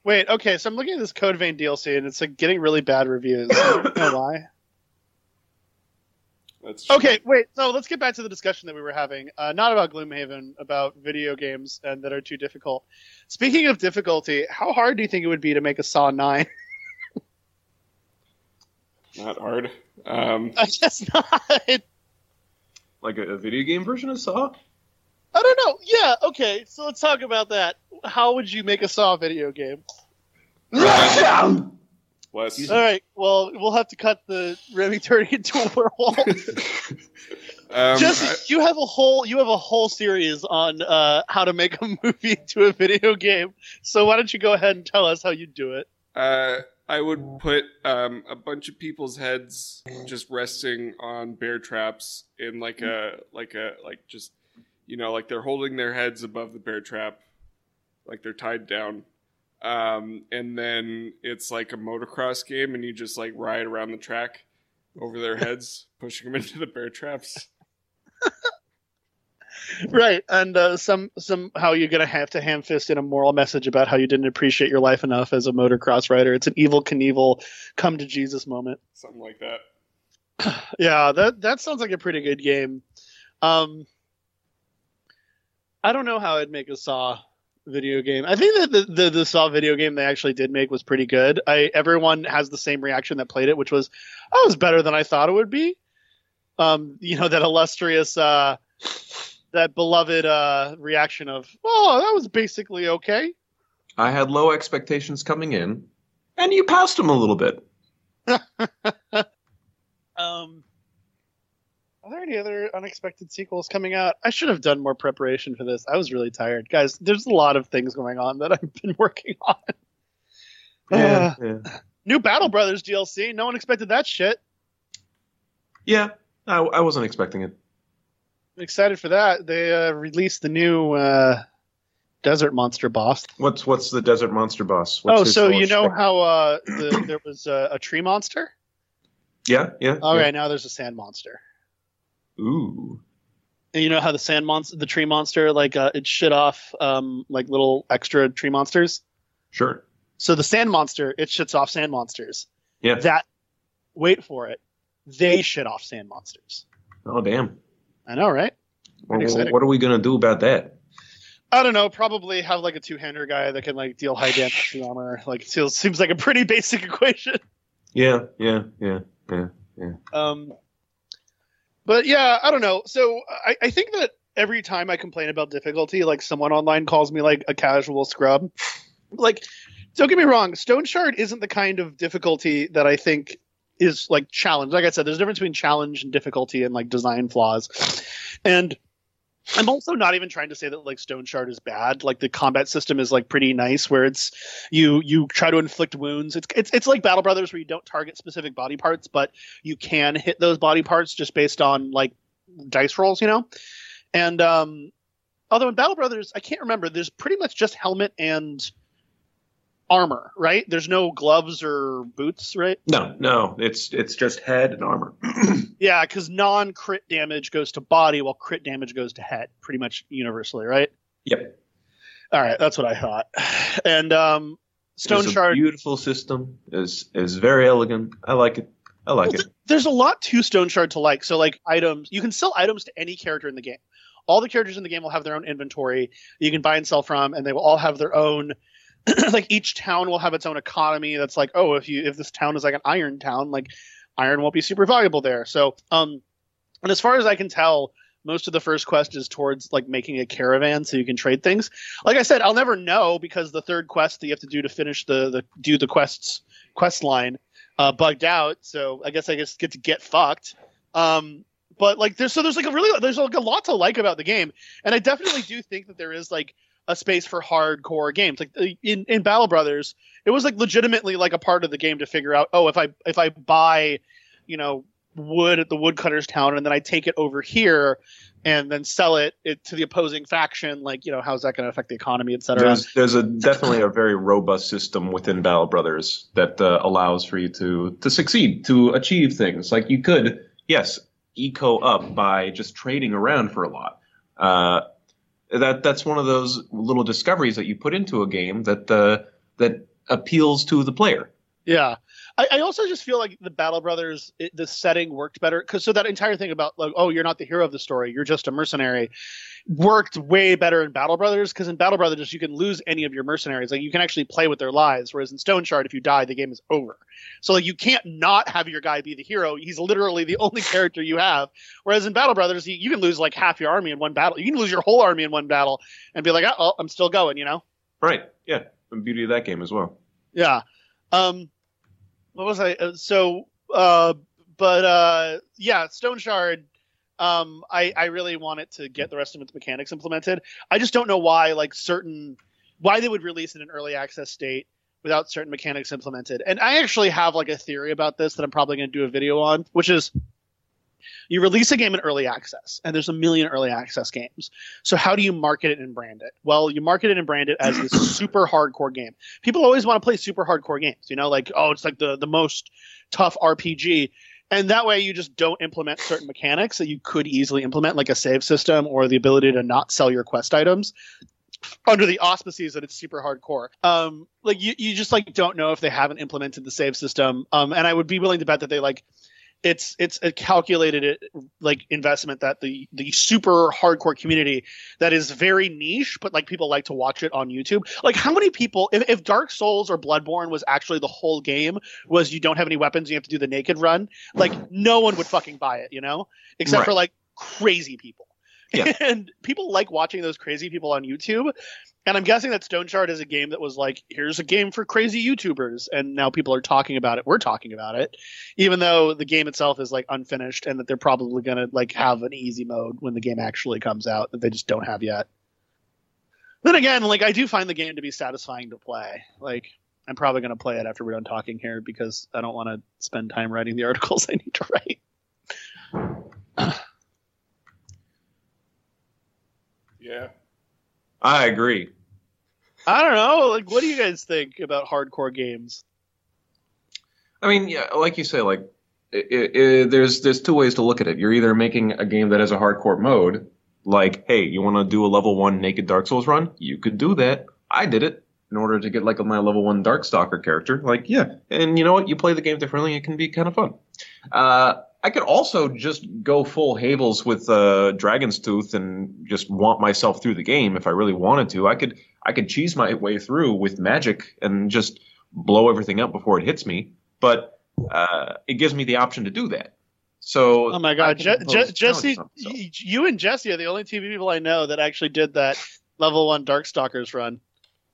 Wait, okay, so I'm looking at this Code Vein DLC, and it's like getting really bad reviews. I don't know why.
That's
Okay, wait. So let's get back to the discussion that we were having. Uh, not about Gloomhaven, about video games and that are too difficult. Speaking of difficulty, how hard do you think it would be to make a Saw Nine?
not hard. Um,
I guess not.
Like a, a video game version of Saw.
Don't know. Yeah, okay. So let's talk about that. How would you make a Saw video game?
Wes,
All right. Well, we'll have to cut the Remy turning into a werewolf.
um,
Just you have a whole you have a whole series on uh, how to make a movie into a video game. So why don't you go ahead and tell us how you do it?
I, uh, I would put um, a bunch of people's heads just resting on bear traps in like a like a like just you know like they're holding their heads above the bear trap, like they're tied down. Um, and then it's like a motocross game, and you just like ride around the track over their heads, pushing them into the bear traps.
Right, and uh, some somehow you're gonna have to ham fist in a moral message about how you didn't appreciate your life enough as a motocross rider. It's an Evel Knievel come to Jesus moment.
Something like that.
Yeah, that that sounds like a pretty good game. Um, I don't know how I'd make a Saw video game. I think that the, the the Saw video game they actually did make was pretty good. I everyone has the same reaction that played it, which was, "Oh, it was better than I thought it would be." Um, you know that illustrious, uh, that beloved uh, reaction of, "Oh, that was basically okay."
I had low expectations coming in, and you passed them a little bit.
Um, are there any other unexpected sequels coming out? I should have done more preparation for this. I was really tired, guys. There's a lot of things going on that I've been working on. Uh,
yeah.
new Battle Brothers DLC. No one expected that shit.
Yeah, I, I wasn't expecting it.
I'm excited for that. They uh, released the new uh, Desert Monster boss.
What's what's the desert monster boss? What's
oh, so you know how uh, the, there was a, a tree monster?
Yeah, yeah.
All
yeah.
right, now there's a sand monster.
Ooh.
And you know how the sand monster, the tree monster, like uh, it shit off um, like little extra tree monsters.
Sure.
So the sand monster, it shits off sand monsters.
Yeah.
That, wait for it, they shit off sand monsters.
Oh damn.
I know, right?
Well, what are we gonna do about that?
I don't know. Probably have like a two-hander guy that can like deal high damage to armor. Like it seems like a pretty basic equation.
Yeah, yeah, yeah, yeah, yeah.
Um, but yeah, I don't know. So I, I think that every time I complain about difficulty, like someone online calls me like a casual scrub. Like, don't get me wrong, Stoneshard isn't the kind of difficulty that I think is like challenge. Like I said, there's a difference between challenge and difficulty and like design flaws. And I'm also not even trying to say that like Stoneshard is bad. Like the combat system is like pretty nice, where it's you you try to inflict wounds. It's it's it's like Battle Brothers, where you don't target specific body parts, but you can hit those body parts just based on like dice rolls, you know. And um, although in Battle Brothers, I can't remember. There's pretty much just helmet and armor, right? There's no gloves or boots, right?
No, no, it's it's just head and armor.
Yeah, because non crit damage goes to body, while crit damage goes to head, pretty much universally, right?
yep.
All right, that's what I thought. And um, Stoneshard.
beautiful system. is is very elegant. I like it. I like
Well,
it.
th- there's a lot to Stoneshard to like. So, like items, you can sell items to any character in the game. All the characters in the game will have their own inventory you can buy and sell from, and they will all have their own like each town will have its own economy. That's like, oh, if you if this town is like an iron town, like iron won't be super valuable there. So, um, and as far as I can tell, most of the first quest is towards like making a caravan so you can trade things. Like I said, I'll never know because the third quest that you have to do to finish the the do the quests quest line uh, bugged out. So I guess I just get to get fucked. Um, but like there's so there's like a really there's like a lot to like about the game, and I definitely do think that there is like a space for hardcore games. Like uh, in in Battle Brothers, it was like legitimately like a part of the game to figure out. Oh, if I if I buy, you know, wood at the woodcutter's town and then I take it over here and then sell it, it to the opposing faction, like you know, how's that going to affect the economy, et cetera?
There's there's a definitely a very robust system within Battle Brothers that uh, allows for you to to succeed, to achieve things. Like you could, yes, eco up by just trading around for a lot. Uh, that that's one of those little discoveries that you put into a game that uh, that appeals to the player.
Yeah. I, I also just feel like the Battle Brothers, it, the setting worked better. Cause so that entire thing about like, oh, you're not the hero of the story, you're just a mercenary, worked way better in Battle Brothers. Cause in Battle Brothers, you can lose any of your mercenaries. Like you can actually play with their lives. Whereas in Stoneshard, if you die, the game is over. So like you can't not have your guy be the hero. He's literally the only character you have. Whereas in Battle Brothers, you, you can lose like half your army in one battle. You can lose your whole army in one battle and be like, oh, I'm still going, you know?
Right. Yeah. The beauty of that game as well.
Yeah. Um, what was I? Uh, so, uh, but uh, yeah, Stoneshard. Um, I I really want it to get the rest of its mechanics implemented. I just don't know why like certain why they would release in an early access state without certain mechanics implemented. And I actually have like a theory about this that I'm probably going to do a video on, which is you release a game in early access and there's a million early access games so how do you market it and brand it well you market it and brand it as this super hardcore game people always want to play super hardcore games you know like oh it's like the the most tough rpg and that way you just don't implement certain mechanics that you could easily implement like a save system or the ability to not sell your quest items under the auspices that it's super hardcore. Um, like you, you just like don't know if they haven't implemented the save system. Um, and I would be willing to bet that they like it's it's a calculated uh, like investment that the the super hardcore community that is very niche but like people like to watch it on youtube. Like how many people if, if dark souls or bloodborne was actually the whole game was you don't have any weapons you have to do the naked run like no one would fucking buy it you know? Except
Right.
for like crazy people
Yeah.
and people like watching those crazy people on youtube and I'm guessing that Stoneshard is a game that was like, here's a game for crazy YouTubers, and now people are talking about it. We're talking about it, even though the game itself is like unfinished, and that they're probably gonna like have an easy mode when the game actually comes out that they just don't have yet. Then again, like I do find the game to be satisfying to play. Like I'm probably gonna play it after we're done talking here because I don't want to spend time writing the articles I need to write.
I agree.
I don't know. Like, what do you guys think about hardcore games?
I mean, yeah, like you say, like i i there's there's two ways to look at it. You're either making a game that has a hardcore mode, like, hey, you want to do a level one naked Dark Souls run? You could do that. I did it in order to get like my level one Darkstalker character. Like, yeah, and you know what? You play the game differently. It can be kind of fun. Uh, I could also just go full Havels with uh, Dragon's Tooth and just want myself through the game if I really wanted to. I could I could cheese my way through with magic and just blow everything up before it hits me. But uh, it gives me the option to do that. So
Oh my god, Je- Je- Jesse,
challenges on myself.
y- you and Jesse are the only two people I know that actually did that level one Darkstalkers run.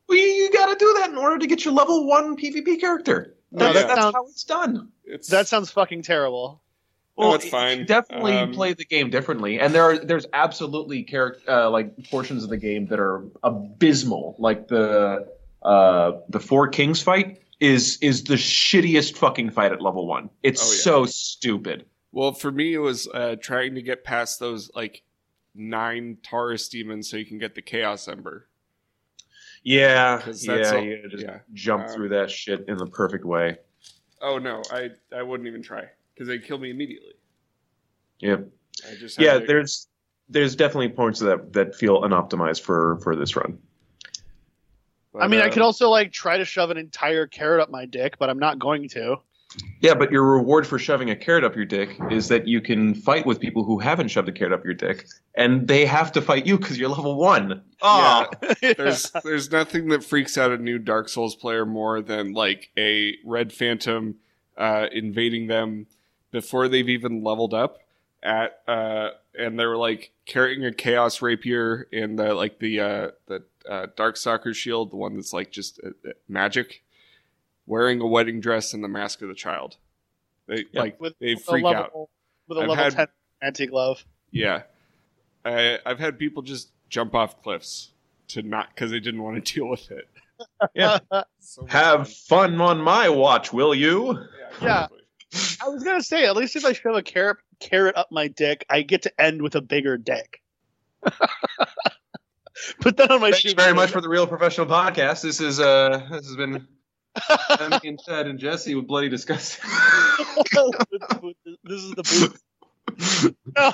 Well, you, you got to do that in order to get your level one PvP character.
No,
That's,
that
that's
sounds-
how it's done.
It's
That sounds fucking terrible.
No, it's fine.
Definitely
Um,
play the game differently, and there are there's absolutely character uh, like portions of the game that are abysmal. Like the uh, the Four Kings fight is is the shittiest fucking fight at level one. It's
Oh, yeah.
so stupid.
well for me it was uh, trying to get past those like nine Taurus demons so you can get the Chaos Ember.
Yeah, yeah,
all-
you just
yeah.
jump
Um,
through that shit in the perfect way.
Oh no, I I wouldn't even try because they kill me immediately.
Yep.
I just
Yeah,
to-
there's there's definitely points that that feel unoptimized for for this run.
but,
I mean, I
uh,
could also like try to shove an entire carrot up my dick, but I'm not going to.
Yeah, but your reward for shoving a carrot up your dick is that you can fight with people who haven't shoved a carrot up your dick, and they have to fight you because you're level one. Oh,
There's there's nothing that freaks out a new Dark Souls player more than like a Red Phantom uh, invading them before they've even leveled up at uh, and they're like carrying a chaos rapier and the like the uh, the uh, dark soccer shield, the one that's like just uh, uh, magic, wearing a wedding dress and the mask of the child. They
Yeah.
like
With
they
a
freak
level,
out.
with a
I've
level
had-
10 anti glove.
Yeah, I, I've had people just jump off cliffs to not because they didn't want to deal with it.
Yeah.
So
have
fun.
fun on my watch, will you?
Yeah.
exactly.
I was gonna say, at least if I shove a carrot carrot up my dick, I get to end with a bigger dick. Put that on my
Thank you very much for the Real Professional Podcast. This is uh, this has been Remy and Ted and Jesse with bloody disgusting.
this is the booth. No.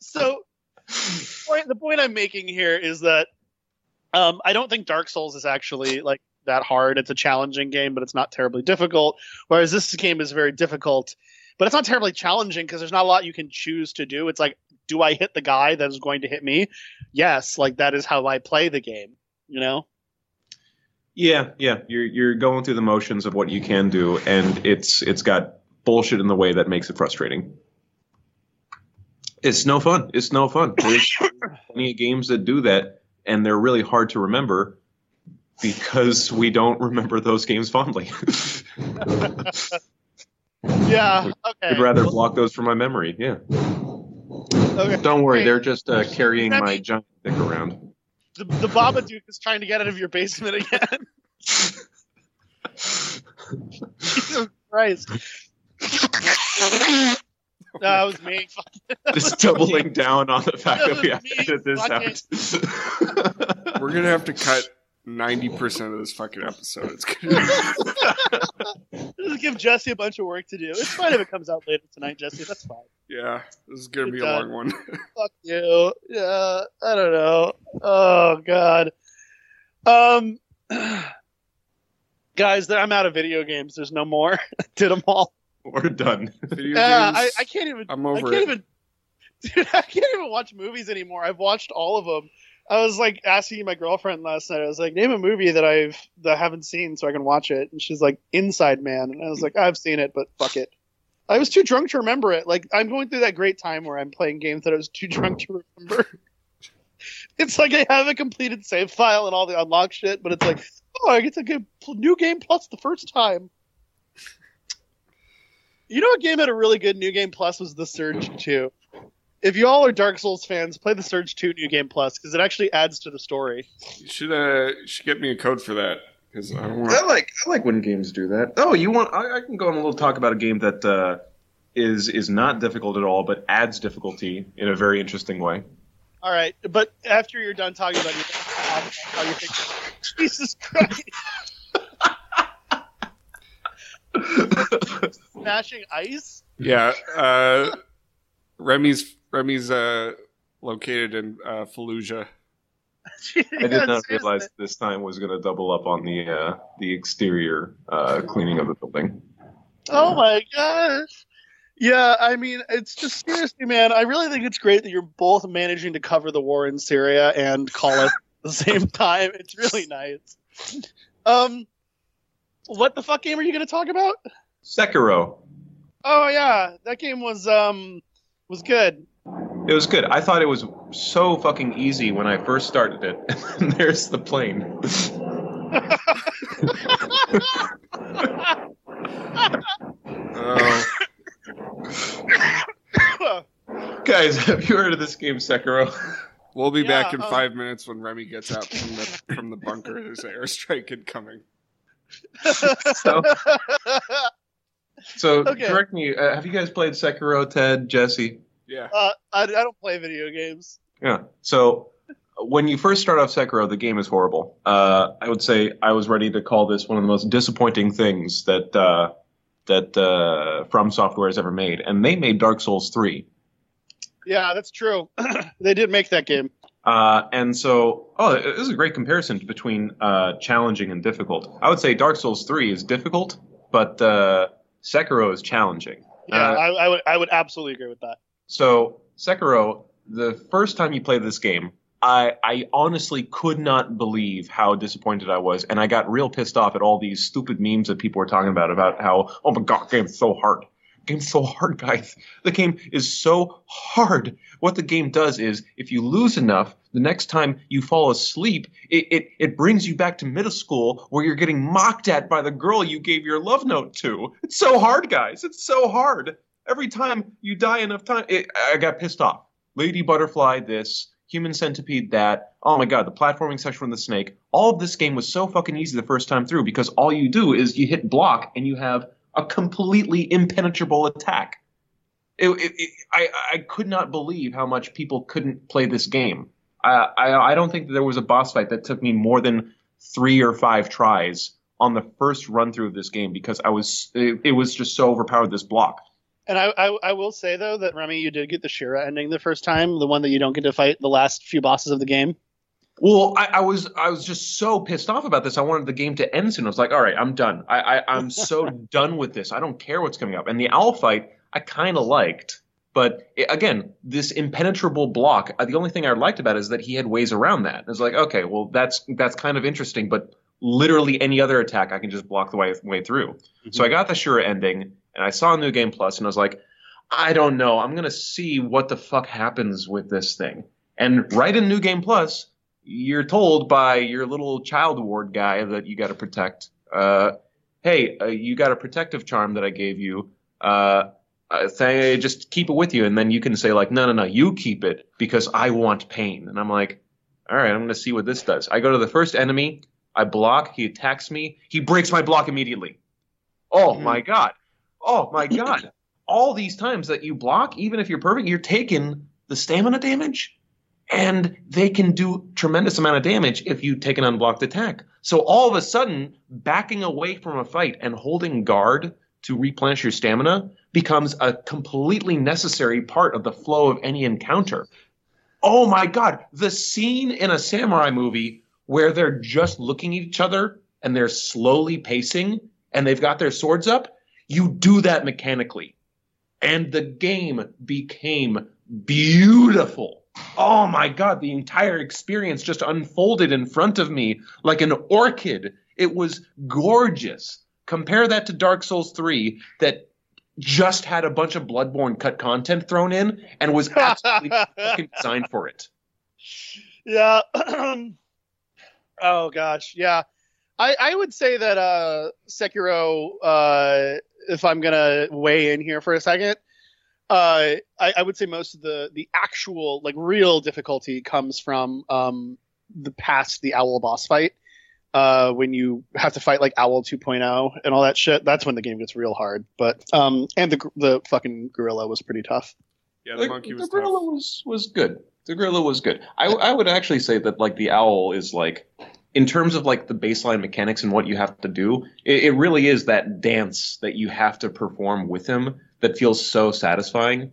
so point, the point I'm making here is that um, I don't think Dark Souls is actually like that hard. It's a challenging game, but it's not terribly difficult. Whereas this game is very difficult, but it's not terribly challenging because there's not a lot you can choose to do. It's like, do I hit the guy that is going to hit me? Yes, like that is how I play the game. You know?
Yeah, yeah, you're you're going through the motions of what you can do, and it's it's got bullshit in the way that makes it frustrating. It's no fun. It's no fun. There's plenty of games that do that, and they're really hard to remember because we don't remember those games fondly.
Yeah. Okay.
I'd rather block those from my memory. Yeah.
okay.
Don't worry,
Hey,
they're just uh, carrying
that
my
mean-
giant dick around.
the, the Babadook is trying to get out of your basement again. Jesus Christ. that was me.
Just doubling down on the fact that we have to
Me
edit this out.
We're gonna have to cut ninety percent of this fucking episode. It's gonna
Just give Jesse a bunch of work to do. It's fine if it comes out later tonight, Jesse. That's fine.
yeah, this is gonna be a
Good
long one.
Fuck you. Yeah, I don't know. Oh God. Um, guys, I'm out of video games. There's no more. Did them all.
We're done.
Video
Yeah, I,
games,
I can't even.
I'm
I
over
can't
it.
even. Dude, I can't even watch movies anymore. I've watched all of them. I was like asking my girlfriend last night. I was like, name a movie that I've that I haven't seen so I can watch it. And she's like, Inside Man. And I was like, I've seen it, but fuck it. I was too drunk to remember it. Like I'm going through that great time where I'm playing games that I was too drunk to remember. it's like I have a completed save file and all the unlock shit, but it's like, oh, I get to get new game plus the first time. You know what game had a really good new game plus was the Surge 2. If you all are Dark Souls fans, play the Surge 2 new game plus because it actually adds to the story.
You should uh, you should get me a code for that because I don't want.
I like I like when games do that. Oh, you want? I, I can go on a little talk about a game that uh, is is not difficult at all, but adds difficulty in a very interesting way.
All right, but after you're done talking about your how you think, Jesus Christ, smashing ice.
Yeah, uh, Remy's Remy's uh, located in uh, Fallujah.
I did not realize this time was going to double up on the uh, the exterior uh, cleaning of the building.
Oh my gosh. Yeah, I mean, it's just seriously, man. I really think it's great that you're both managing to cover the war in Syria and call it at the same time. It's really nice. Um, what the fuck game are you going to talk about?
Sekiro.
Oh yeah, that game was um was good.
It was good. I thought it was so fucking easy when I first started it. And there's the plane.
Oh,
Guys, have you heard of this game Sekiro?
we'll be
Yeah,
back in
um,
five minutes when Remy gets out from the from the bunker. There's an airstrike incoming.
So, so
Okay.
correct me. Uh, have you guys played Sekiro, Ted, Jesse?
Yeah,
uh, I, I don't play video games.
Yeah. So when you first start off Sekiro, the game is horrible. Uh, I would say I was ready to call this one of the most disappointing things that uh, that uh, From Software has ever made, and they made Dark Souls three.
Yeah, that's true. they did make that game.
Uh, and so, oh, this is a great comparison between uh, challenging and difficult. I would say Dark Souls 3 is difficult, but uh, Sekiro is challenging.
Yeah,
Uh,
I, I would I would absolutely agree with that.
So Sekiro, the first time you played this game, I I honestly could not believe how disappointed I was, and I got real pissed off at all these stupid memes that people were talking about about how oh my god, game's so hard. Game's so hard, guys. The game is so hard. What the game does is, if you lose enough, the next time you fall asleep, it, it, it brings you back to middle school where you're getting mocked at by the girl you gave your love note to. It's so hard, guys. It's so hard. Every time you die enough time, it, I got pissed off. Lady Butterfly, this. Human Centipede, that. Oh my god, the platforming section from the snake. All of this game was so fucking easy the first time through because all you do is you hit block and you have a completely impenetrable attack. It, it, it, I, I could not believe how much people couldn't play this game. I, I, I don't think there was a boss fight that took me more than three or five tries on the first run through of this game because I was it, it was just so overpowered this block.
And I, I I will say though that Remy, you did get the Shura ending the first time, the one that you don't get to fight the last few bosses of the game.
Well, I, I was I was just so pissed off about this. I wanted the game to end soon. I was like, all right, I'm done. I, I I'm so done with this. I don't care what's coming up. And the owl fight, I kind of liked, but it, again, this impenetrable block. uh, The only thing I liked about it is that he had ways around that. It's like, okay, well, that's that's kind of interesting, but literally any other attack, I can just block the way way through. So I got the Shura ending, and I saw New Game Plus, and I was like, I don't know. I'm gonna see what the fuck happens with this thing. And right in New Game Plus, you're told by your little child ward guy that you got to protect. Uh, hey, uh, you got a protective charm that I gave you. Uh, uh, th- just keep it with you, and then you can say like, no, no, no, you keep it because I want pain. And I'm like, all right, I'm gonna see what this does. I go to the first enemy, I block, he attacks me, he breaks my block immediately. Oh
Mhm.
my god! Oh my god! All these times that you block, even if you're perfect, you're taking the stamina damage and they can do tremendous amount of damage if you take an unblocked attack. So all of a sudden, backing away from a fight and holding guard to replenish your stamina becomes a completely necessary part of the flow of any encounter. Oh my god, the scene in a samurai movie where they're just looking at each other and they're slowly pacing and they've got their swords up, you do that mechanically. And the game became beautiful. Oh my god, the entire experience just unfolded in front of me like an orchid. It was gorgeous. Compare that to Dark Souls 3 that just had a bunch of Bloodborne cut content thrown in and was absolutely fucking designed for it.
yeah. oh gosh, yeah. I I would say that uh Sekiro uh if I'm gonna weigh in here for a second, uh I, I would say most of the the actual like real difficulty comes from um the past the owl boss fight. Uh, when you have to fight like Owl 2.0 and all that shit, that's when the game gets real hard. But um, and the the fucking gorilla was pretty tough.
Yeah, the monkey was
the gorilla
tough.
was was good. The gorilla was good. I I would actually say that like the owl is like in terms of like the baseline mechanics and what you have to do, it, it really is that dance that you have to perform with him that feels so satisfying.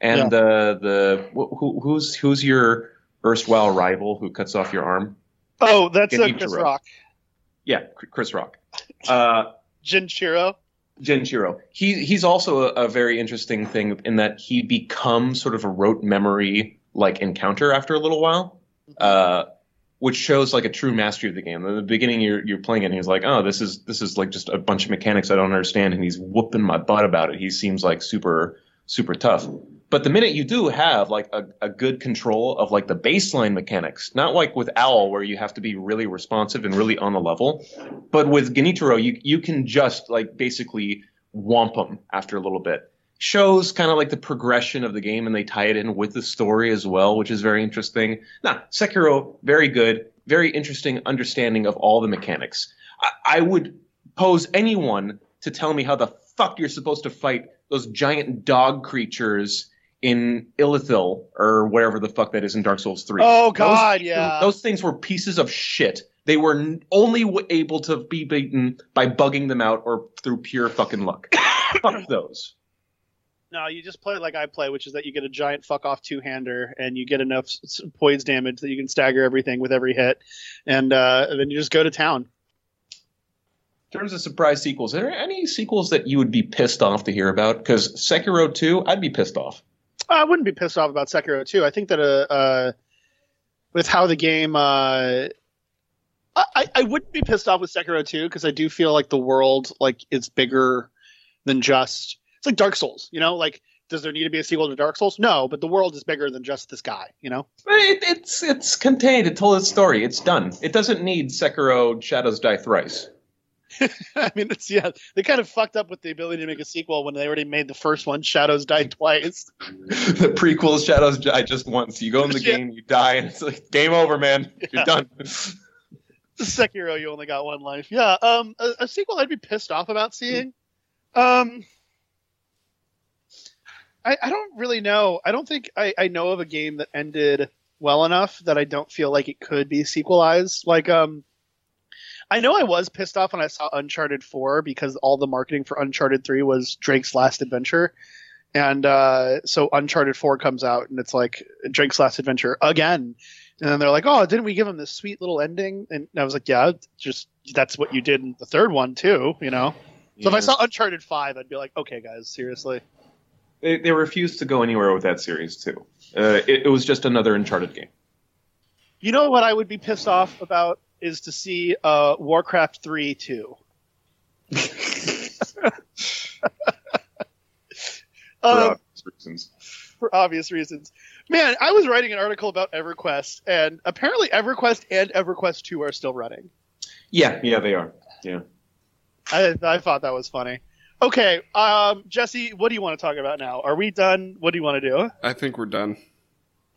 And uh, the wh- who, who's who's your erstwhile rival who cuts off your arm?
Oh, that's uh, Chris Rock,
Yeah, Chris Rock. Uh,
Jinchiro.
Genichiro. He he's also a, a very interesting thing in that he becomes sort of a rote memory like encounter after a little while, uh, which shows like a true mastery of the game. In the beginning, you're you're playing it, and he's like, "Oh, this is this is like just a bunch of mechanics I don't understand," and he's whooping my butt about it. He seems like super super tough. But the minute you do have like a, a good control of like the baseline mechanics, not like with Owl where you have to be really responsive and really on the level, but with Genichiro you you can just like basically womp them after a little bit. Shows kind of like the progression of the game and they tie it in with the story as well, which is very interesting. Now, Sekiro, very good, very interesting understanding of all the mechanics. I, I would pose anyone to tell me how the fuck you're supposed to fight those giant dog creatures in Irithyll or whatever the fuck that is in Dark Souls 3.
Oh God,
things-
yeah.
Those things were pieces of shit. They were only able to be beaten by bugging them out or through pure fucking luck. fuck those.
No, you just play like I play, which is that you get a giant fuck off two hander and you get enough poise damage that you can stagger everything with every hit, and, uh, and then you just go to town.
In terms of surprise sequels, are there any sequels that you would be pissed off to hear about? Because Sekiro 2, I'd be pissed off.
I wouldn't be pissed off about Sekiro 2. I think that uh, uh with how the game, uh, I I wouldn't be pissed off with Sekiro 2 because I do feel like the world like is bigger than just it's like Dark Souls. You know, like does there need to be a sequel to Dark Souls? No, but the world is bigger than just this guy. You know,
It, it's it's contained. It told its story. It's done. It doesn't need Sekiro Shadows Die Thrice.
I mean, it's yeah, they kind of fucked up with the ability to make a sequel when they already made the first one. Shadows Die twice.
the prequel Shadows Die just once. You go in the
Yeah.
game, you die, and it's like game over, man.
Yeah.
You're done.
Sekiro, you only got one life. Yeah, um, a, a sequel I'd be pissed off about seeing. Um, I, I don't really know. I don't think I, I know of a game that ended well enough that I don't feel like it could be sequelized. Like, um, I know I was pissed off when I saw Uncharted 4 because all the marketing for Uncharted 3 was Drake's last adventure. And uh, so Uncharted 4 comes out and it's like Drake's last adventure again. And then they're like, "Oh, didn't we give him this sweet little ending?" And I was like, "Yeah, just that's what you did in the third one too, you know." So if I saw Uncharted Five, I'd be like, "Okay, guys, seriously."
They, they refused to go anywhere with that series too. Uh, it, it was just another Uncharted game.
You know what I would be pissed off about is to see uh, Warcraft Three too.
For
um,
obvious reasons.
for obvious reasons. Man, I was writing an article about EverQuest, and apparently EverQuest and EverQuest Two are still running.
Yeah, yeah, they are. Yeah.
I, I thought that was funny. Okay, um, Jesse, what do you want to talk about now? Are we done? What do you want to do?
I think we're done.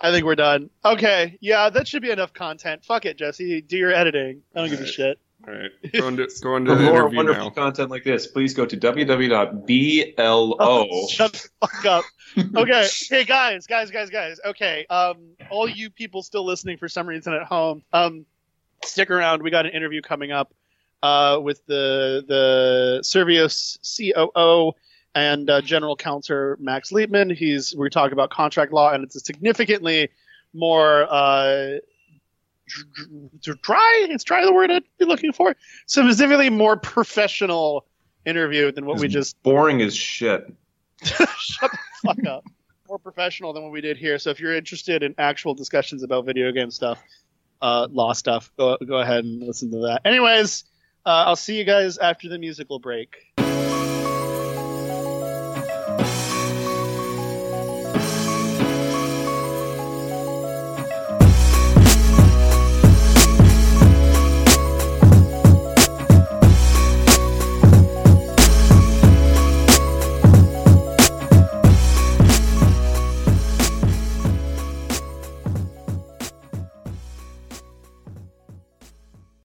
I think we're done. Okay, yeah, that should be enough content. Fuck it, Jesse. Do your editing. I don't give a shit.
All right, go into go into
For
the
more wonderful
now.
content like this, please go to www.blo.
Shut the fuck up. Okay, hey guys, guys, guys, guys. Okay, um, all you people still listening for some reason at home, um, stick around. We got an interview coming up, uh, with the the Servios COO and uh, General Counsel Max Liebman. He's we're talking about contract law, and it's a significantly more uh, dr- dr- dry. It's dry the word I'd be looking for. Specifically, more professional interview than what we just
boring as shit.
Shut the fuck up. More professional than what we did here. So if you're interested in actual discussions about video game stuff, uh, law stuff, go go ahead and listen to that. Anyways, uh, I'll see you guys after the musical break.